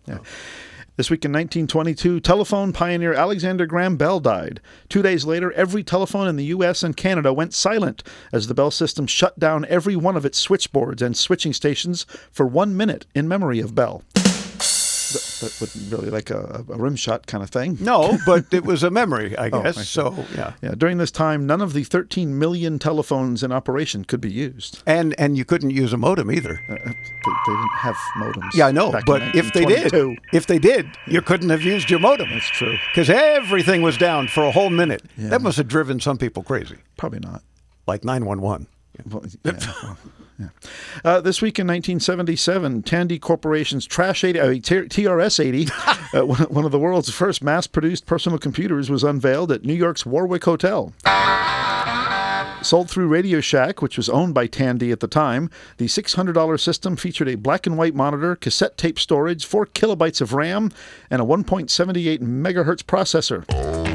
S2: This week in 1922, telephone pioneer Alexander Graham Bell died. Two days later, every telephone in the U.S. and Canada went silent as the Bell system shut down every one of its switchboards and switching stations for one minute in memory of Bell. That, wasn't really like a, a rim shot kind of thing.
S1: No, but it was a memory, I <laughs>
S2: Oh,
S1: guess.
S2: I
S1: so, yeah.
S2: Yeah, during this time, none of the 13 million telephones in operation could be used.
S1: And and you couldn't use a modem either.
S2: Uh, they, they didn't have modems.
S1: Yeah, I know. But if they did, if they did, you couldn't have used your modem.
S2: That's true.
S1: Because everything was down for a whole minute.
S2: Yeah.
S1: That must have driven some people crazy.
S2: Probably not.
S1: Like 911.
S2: Well, <laughs> yeah, well, yeah. Uh, this week in 1977, Tandy Corporation's Trash 80, <laughs> uh, T- TRS 80, uh, one, of the world's first mass-produced personal computers, was unveiled at New York's Warwick Hotel. Sold through Radio Shack, which was owned by Tandy at the time, the $600 system featured a black and white monitor, cassette tape storage, 4 kilobytes of RAM, and a 1.78 megahertz processor.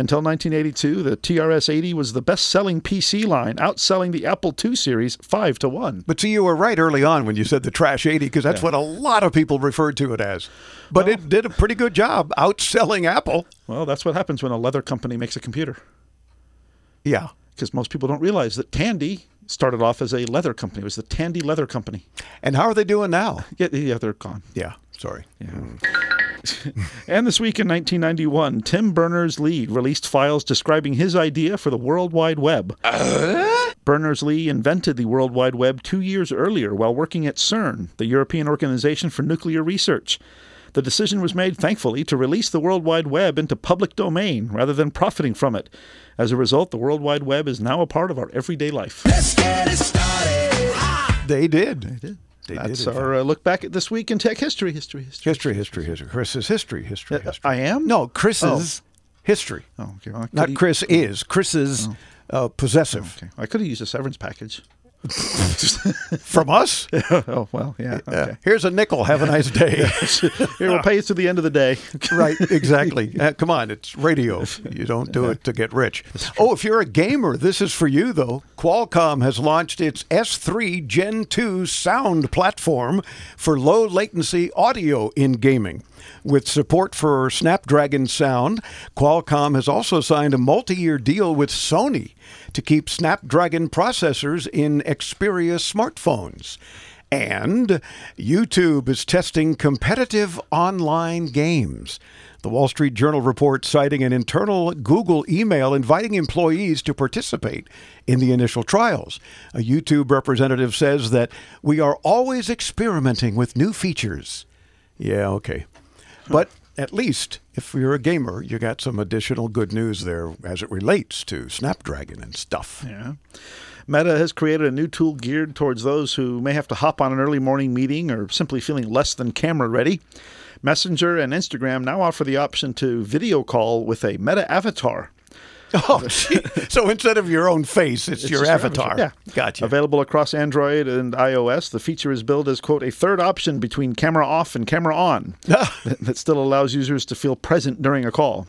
S2: Until 1982, the TRS-80 was the best-selling PC line, outselling the Apple II series 5 to 1.
S1: But see, you were right early on when you said the Trash 80, because that's
S2: Yeah.
S1: what a lot of people referred to it as. But it did a pretty good job outselling Apple.
S2: Well, that's what happens when a leather company makes a computer.
S1: Yeah.
S2: Because most people don't realize that Tandy started off as a leather company. It was the Tandy Leather Company.
S1: And how are they doing now? <laughs>
S2: Yeah, yeah they're gone.
S1: Yeah, sorry. Mm. <laughs>
S2: And this week in 1991, Tim Berners-Lee released files describing his idea for the World Wide Web. Uh? Berners-Lee invented the World Wide Web two years earlier while working at CERN, the European Organization for Nuclear Research. The decision was made, thankfully, to release the World Wide Web into public domain rather than profiting from it. As a result, the World Wide Web is now a part of our everyday life.
S1: They did. They did. They
S2: That's
S1: did.
S2: our uh, look back at this week in tech history. History, history.
S1: History, history, history. Chris's history, history,
S2: Uh,
S1: history.
S2: I am?
S1: No, Chris's history.
S2: Oh, okay. Well,
S1: Not Chris is. Chris's uh, possessive.
S2: Okay. I could have used a severance package. <laughs>
S1: From us? <laughs>
S2: oh, well, yeah. Okay.
S1: here's a nickel. Have a nice <laughs> day.
S2: Here, we'll pay you to the end of the day.
S1: right, exactly. Uh, come on, it's radio. You don't do it to get rich. Oh, if you're a gamer, this is for you, though. Qualcomm has launched its S3 Gen 2 sound platform for low latency audio in gaming. With support for Snapdragon sound, Qualcomm has also signed a multi year deal with Sony to keep Snapdragon processors in Xperia smartphones. And YouTube is testing competitive online games. The Wall Street Journal reports citing an internal Google email inviting employees to participate in the initial trials. A YouTube representative says that we are always experimenting with new features. Yeah, okay. But at least if you're a gamer, you got some additional good news there as it relates to Snapdragon and stuff.
S2: Yeah. Meta has created a new tool geared towards those who may have to hop on an early morning meeting or simply feeling less than camera ready. Messenger and Instagram now offer the option to video call with a Meta avatar. <laughs>
S1: Oh, so instead of your own face, it's,
S2: It's
S1: your
S2: just
S1: avatar.
S2: Yeah.
S1: Gotcha.
S2: Available across Android and iOS, the feature is billed as, quote, a third option between camera off and camera on that <laughs> that still allows users to feel present during a call.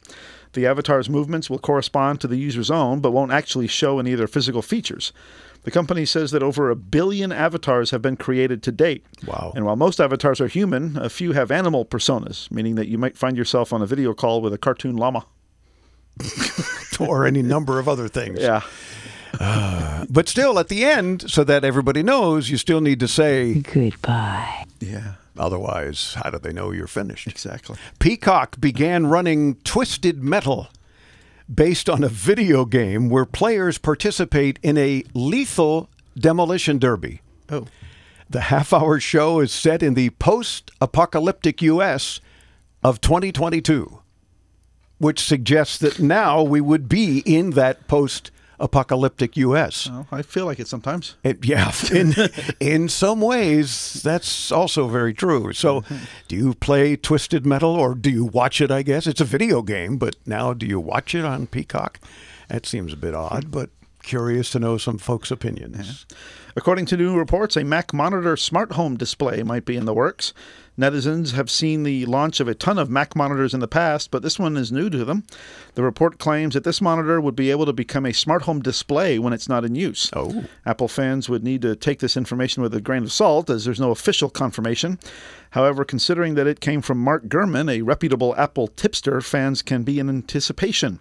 S2: The avatar's movements will correspond to the user's own, but won't actually show any of their physical features. The company says that over a billion avatars have been created to date.
S1: Wow.
S2: And while most avatars are human, a few have animal personas, meaning that you might find yourself on a video call with a cartoon llama. <laughs>
S1: or any number of other things.
S2: Yeah.
S1: Uh, but still, at the end, so that everybody knows, you still need to say
S13: goodbye.
S1: Yeah. Otherwise, how do they know you're finished?
S2: Exactly.
S1: Peacock began running Twisted Metal based on a video game where players participate in a lethal demolition derby.
S2: Oh.
S1: The half hour show is set in the post apocalyptic U.S. of 2022, which suggests that now we would be in that post apocalyptic U.S.
S2: I feel like it sometimes.
S1: It, yeah, <laughs> in in some ways, that's also very true. So, mm-hmm. do you play Twisted Metal or do you watch it? I guess it's a video game, but now do you watch it on Peacock? That seems a bit odd, hmm. but curious to know some folks' opinions.
S2: According to new reports, a Mac Monitor smart home display might be in the works. Netizens have seen the launch of a ton of Mac monitors in the past, but this one is new to them. The report claims that this monitor would be able to become a smart home display when it's not in use.
S1: Oh.
S2: Apple fans would need to take this information with a grain of salt, as there's no official confirmation. However, considering that it came from Mark Gurman, a reputable Apple tipster, fans can be in anticipation.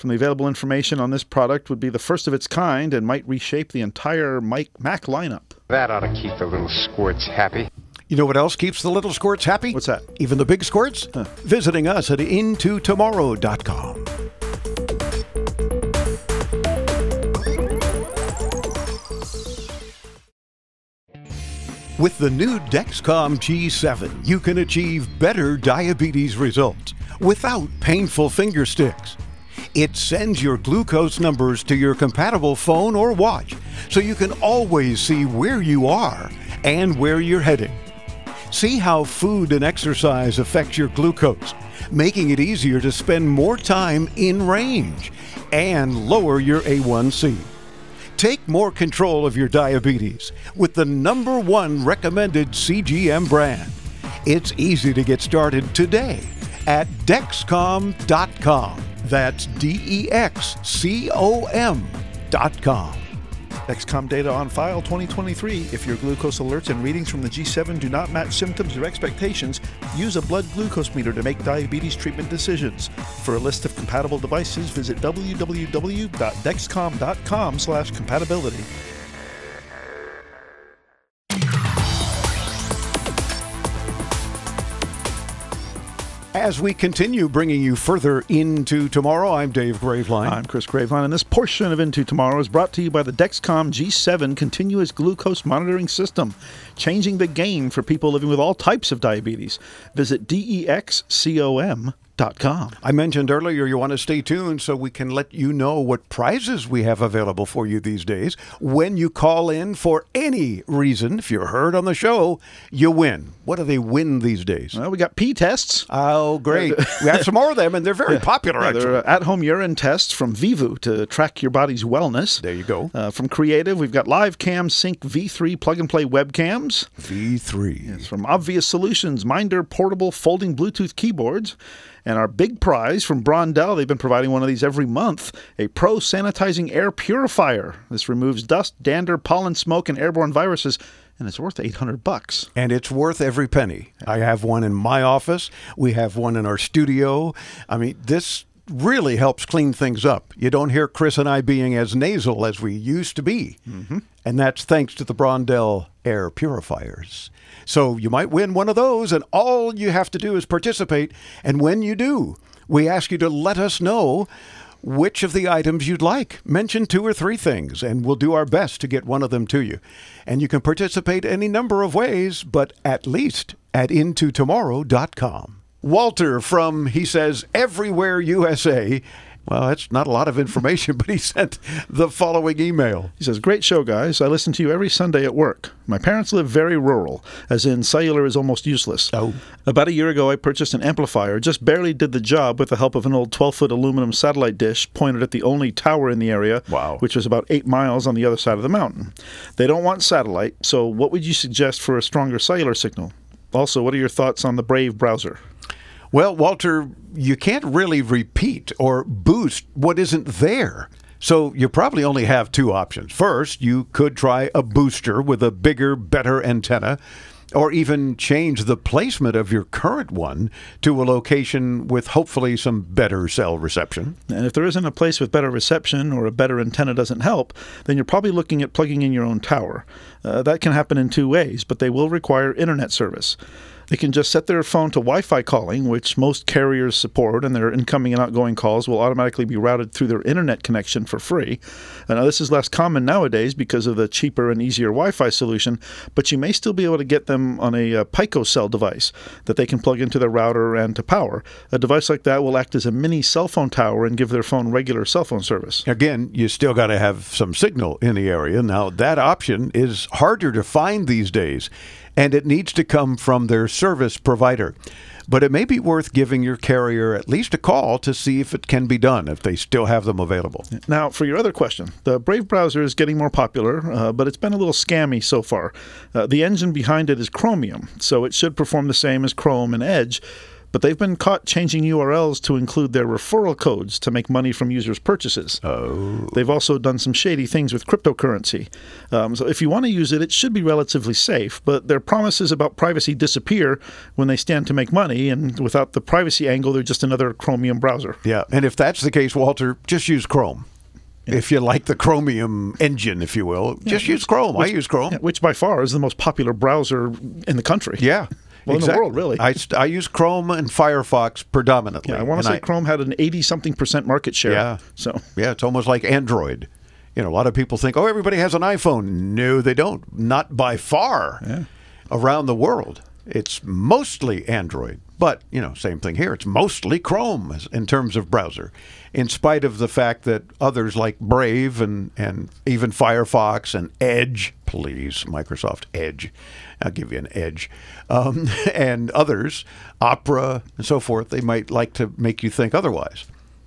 S2: From the available information on this product would be the first of its kind and might reshape the entire Mac Mac lineup.
S14: That ought to keep the little squirts happy.
S1: You know what else keeps the little squirts happy?
S2: What's that?
S1: Even the big squirts? Visiting us at intotomorrow.com. With the new Dexcom G7, you can achieve better diabetes results without painful finger sticks. It sends your glucose numbers to your compatible phone or watch so you can always see where you are and where you're heading. See how food and exercise affect your glucose, making it easier to spend more time in range and lower your A1C. Take more control of your diabetes with the number one recommended CGM brand. It's easy to get started today at Dexcom.com. That's D E X C O M.com.
S2: Dexcom data on file 2023. If your glucose alerts and readings from the G7 do not match symptoms or expectations, use a blood glucose meter to make diabetes treatment decisions. For a list of compatible devices, visit www.dexcom.com/compatibility.
S1: As we continue bringing you further into tomorrow, I'm Dave Graveline.
S2: I'm Chris Graveline, and this portion of Into Tomorrow is brought to you by the Dexcom G7 continuous glucose monitoring system, changing the game for people living with all types of diabetes. Visit DEXCOM.com.
S1: I mentioned earlier you want to stay tuned so we can let you know what prizes we have available for you these days. When you call in for any reason, if you're heard on the show, you win. What do they win these days?
S2: Well, we got P tests.
S1: Oh, great. we have some more of them, and they're very <laughs> popular,
S2: Yeah,
S1: actually.
S2: they're uh, at-home urine tests from Vivoo to track your body's wellness.
S1: There you go.
S2: Uh, from Creative, we've got Live Cam Sync V3 plug-and-play webcams.
S1: V3.
S2: Yes, from Obvious Solutions, Minder portable folding Bluetooth keyboards. And our big prize from Brondell, they've been providing one of these every month, a Pro Sanitizing Air Purifier. This removes dust, dander, pollen, smoke, and airborne viruses, and it's worth 800 bucks.
S1: And it's worth every penny. I have one in my office. We have one in our studio. I mean, this really helps clean things up. You don't hear Chris and I being as nasal as we used to be. Mm-hmm. And that's thanks to the Brondell air purifiers. So you might win one of those, and all you have to do is participate. And when you do, we ask you to let us know which of the items you'd like. Mention two or three things, and we'll do our best to get one of them to you. And you can participate any number of ways, but at least at intotomorrow.com. Walter from, he says, Everywhere USA. Well, that's not a lot of information, <laughs> but he sent the following email.
S2: He says, Great show, guys. I listen to you every Sunday at work. My parents live very rural, as in cellular is almost useless.
S1: Oh.
S2: About a year ago, I purchased an amplifier, just barely did the job with the help of an old 12 foot aluminum satellite dish pointed at the only tower in the area,
S1: wow.
S2: which was about eight miles on the other side of the mountain. They don't want satellite, so what would you suggest for a stronger cellular signal? Also, what are your thoughts on the Brave browser?
S1: Well, Walter, you can't really repeat or boost what isn't there. So you probably only have two options. First, you could try a booster with a bigger, better antenna, or even change the placement of your current one to a location with hopefully some better cell reception.
S2: And if there isn't a place with better reception or a better antenna doesn't help, then you're probably looking at plugging in your own tower. Uh, that can happen in two ways, but they will require internet service. They can just set their phone to Wi Fi calling, which most carriers support, and their incoming and outgoing calls will automatically be routed through their internet connection for free. Now, this is less common nowadays because of the cheaper and easier Wi Fi solution, but you may still be able to get them on a, uh, PicoCell device that they can plug into their router and to power. A device like that will act as a mini cell phone tower and give their phone regular cell phone service.
S1: Again, you still got to have some signal in the area. Now, that option is harder to find these days and it needs to come from their service provider. But it may be worth giving your carrier at least a call to see if it can be done, if they still have them available.
S2: Now, for your other question, the Brave browser is getting more popular, uh, but it's been a little scammy so far. Uh, the engine behind it is Chromium, so it should perform the same as Chrome and Edge but they've been caught changing URLs to include their referral codes to make money from users' purchases.
S1: Oh.
S2: They've also done some shady things with cryptocurrency. Um, so if you want to use it, it should be relatively safe, but their promises about privacy disappear when they stand to make money, and without the privacy angle, they're just another Chromium browser.
S1: Yeah, and if that's the case, Walter, just use Chrome. If you like the Chromium engine, if you will, yeah. just use Chrome.
S2: Which,
S1: I use Chrome.
S2: Yeah, which by far is the most popular browser in the country.
S1: Yeah.
S2: Well,
S1: exactly.
S2: in the world, really.
S1: I, I use Chrome and Firefox predominantly.
S2: Yeah, I want to say I, Chrome had an 80 something percent market share.
S1: Yeah.
S2: So,
S1: yeah, it's almost like Android. You know, a lot of people think, oh, everybody has an iPhone. No, they don't. Not by far
S2: yeah.
S1: around the world. It's mostly Android. But, you know, same thing here. It's mostly Chrome in terms of browser, in spite of the fact that others like Brave and, and even Firefox and Edge, please, Microsoft Edge, I'll give you an edge, um, <laughs> and others, Opera and so forth, they might like to make you think otherwise.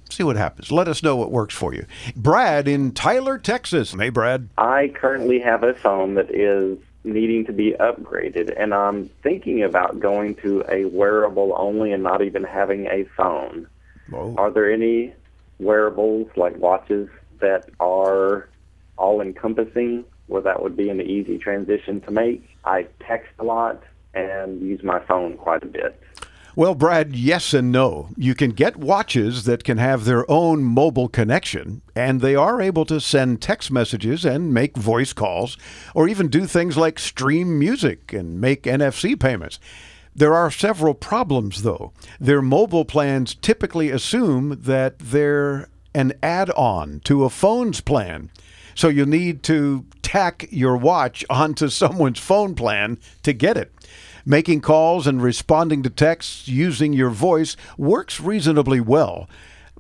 S1: See what happens. Let us know what works for you. Brad in Tyler, Texas. Hey, Brad.
S13: I currently have a phone that is needing to be upgraded, and I'm thinking about going to a wearable only and not even having a phone.
S1: Whoa.
S13: Are there any wearables like watches that are all encompassing where that would be an easy transition to make? I text a lot and use my phone quite a bit.
S1: Well, Brad, yes and no. You can get watches that can have their own mobile connection, and they are able to send text messages and make voice calls, or even do things like stream music and make NFC payments. There are several problems, though. Their mobile plans typically assume that they're an add on to a phone's plan. So you need to tack your watch onto someone's phone plan to get it. Making calls and responding to texts using your voice works reasonably well,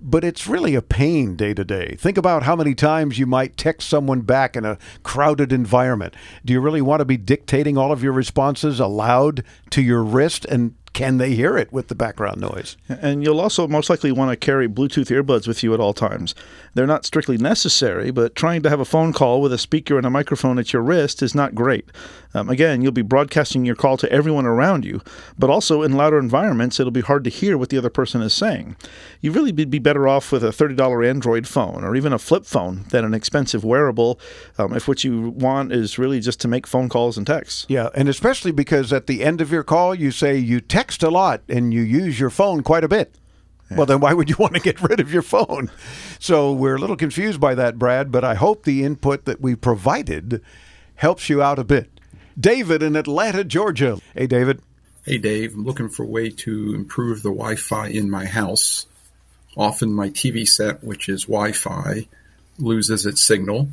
S1: but it's really a pain day to day. Think about how many times you might text someone back in a crowded environment. Do you really want to be dictating all of your responses aloud to your wrist and can they hear it with the background noise?
S2: And you'll also most likely want to carry Bluetooth earbuds with you at all times. They're not strictly necessary, but trying to have a phone call with a speaker and a microphone at your wrist is not great. Um, again, you'll be broadcasting your call to everyone around you, but also in louder environments, it'll be hard to hear what the other person is saying. You'd really be better off with a $30 Android phone or even a flip phone than an expensive wearable um, if what you want is really just to make phone calls and texts.
S1: Yeah, and especially because at the end of your call, you say you text a lot and you use your phone quite a bit. Well, then why would you <laughs> want to get rid of your phone? So we're a little confused by that, Brad, but I hope the input that we provided helps you out a bit. David in Atlanta, Georgia. Hey, David.
S15: Hey, Dave. I'm looking for a way to improve the Wi Fi in my house. Often my TV set, which is Wi Fi, loses its signal.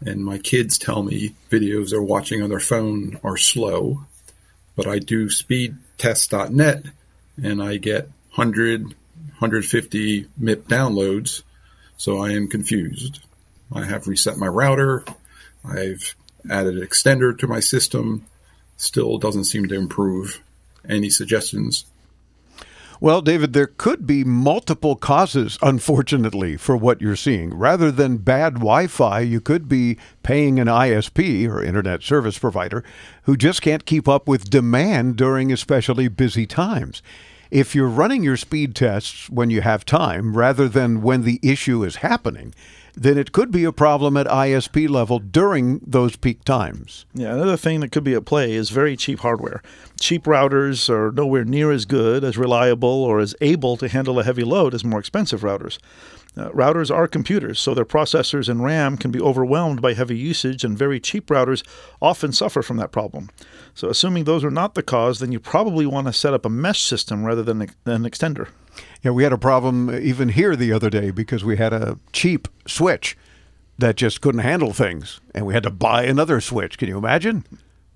S15: And my kids tell me videos they're watching on their phone are slow. But I do speedtest.net and I get 100, 150 MIP downloads. So I am confused. I have reset my router. I've added an extender to my system. Still doesn't seem to improve. Any suggestions?
S1: Well, David, there could be multiple causes, unfortunately, for what you're seeing. Rather than bad Wi Fi, you could be paying an ISP or internet service provider who just can't keep up with demand during especially busy times. If you're running your speed tests when you have time rather than when the issue is happening, then it could be a problem at ISP level during those peak times.
S2: Yeah, another thing that could be at play is very cheap hardware. Cheap routers are nowhere near as good, as reliable, or as able to handle a heavy load as more expensive routers. Uh, routers are computers, so their processors and RAM can be overwhelmed by heavy usage, and very cheap routers often suffer from that problem. So, assuming those are not the cause, then you probably want to set up a mesh system rather than an extender.
S1: Yeah, we had a problem even here the other day because we had a cheap switch that just couldn't handle things, and we had to buy another switch. Can you imagine?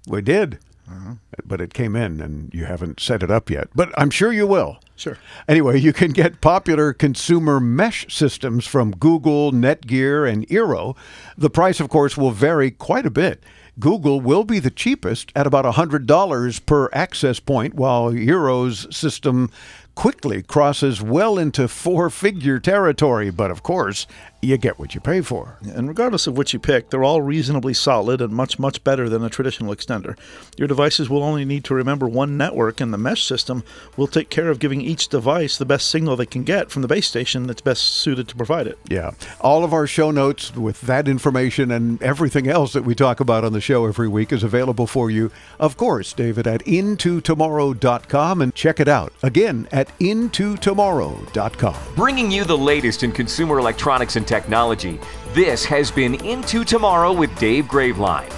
S1: We did. Uh-huh. But it came in, and you haven't set it up yet. But I'm sure you will.
S2: Sure.
S1: Anyway, you can get popular consumer mesh systems from Google, Netgear, and Eero. The price, of course, will vary quite a bit. Google will be the cheapest at about $100 per access point, while Eero's system quickly crosses well into four figure territory. But of course, you get what you pay for.
S2: And regardless of which you pick, they're all reasonably solid and much, much better than a traditional extender. Your devices will only need to remember one network, and the mesh system will take care of giving each device the best signal they can get from the base station that's best suited to provide it.
S1: Yeah. All of our show notes with that information and everything else that we talk about on the show every week is available for you, of course, David, at intotomorrow.com and check it out. Again, at intotomorrow.com.
S3: Bringing you the latest in consumer electronics and technology, this has been Into Tomorrow with Dave Graveline.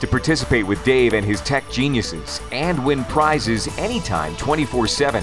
S3: To participate with Dave and his tech geniuses and win prizes anytime 24 7,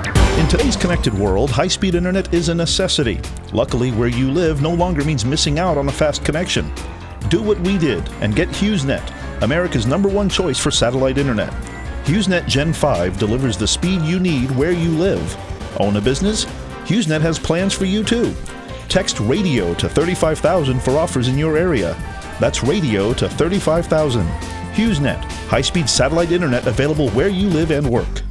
S2: In today's connected world, high speed internet is a necessity. Luckily, where you live no longer means missing out on a fast connection. Do what we did and get HughesNet, America's number one choice for satellite internet. HughesNet Gen 5 delivers the speed you need where you live. Own a business? HughesNet has plans for you too. Text radio to 35,000 for offers in your area. That's radio to 35,000. HughesNet, high speed satellite internet available where you live and work.